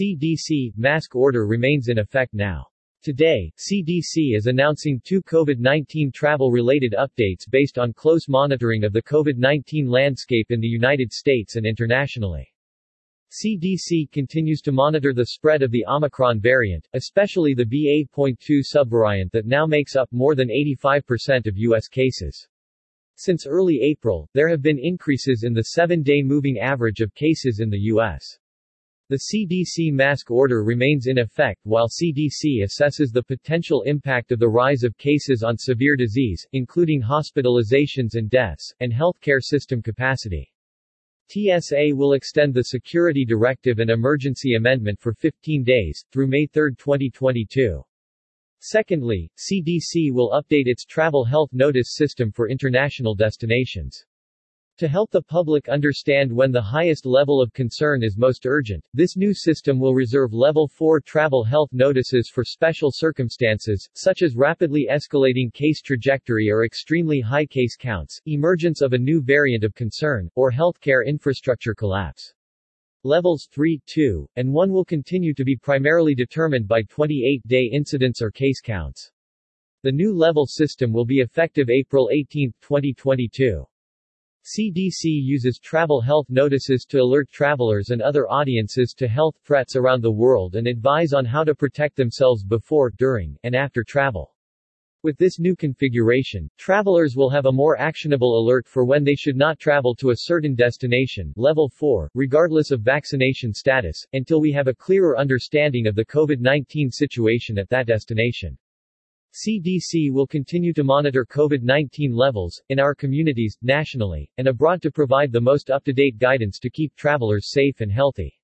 CDC mask order remains in effect now. Today, CDC is announcing two COVID-19 travel-related updates based on close monitoring of the COVID-19 landscape in the United States and internationally. CDC continues to monitor the spread of the Omicron variant, especially the BA.2 subvariant that now makes up more than 85% of U.S. cases. Since early April, there have been increases in the seven-day moving average of cases in the U.S. The CDC mask order remains in effect while CDC assesses the potential impact of the rise of cases on severe disease, including hospitalizations and deaths, and healthcare system capacity. TSA will extend the Security Directive and Emergency Amendment for 15 days, through May 3, 2022. Secondly, CDC will update its travel health notice system for international destinations. To help the public understand when the highest level of concern is most urgent, this new system will reserve Level 4 travel health notices for special circumstances, such as rapidly escalating case trajectory or extremely high case counts, emergence of a new variant of concern, or healthcare infrastructure collapse. Levels 3, 2, and 1 will continue to be primarily determined by 28-day incidence or case counts. The new level system will be effective April 18, 2022. CDC uses travel health notices to alert travelers and other audiences to health threats around the world and advise on how to protect themselves before, during, and after travel. With this new configuration, travelers will have a more actionable alert for when they should not travel to a certain destination, level 4, regardless of vaccination status, until we have a clearer understanding of the COVID-19 situation at that destination. CDC will continue to monitor COVID-19 levels, in our communities, nationally, and abroad to provide the most up-to-date guidance to keep travelers safe and healthy.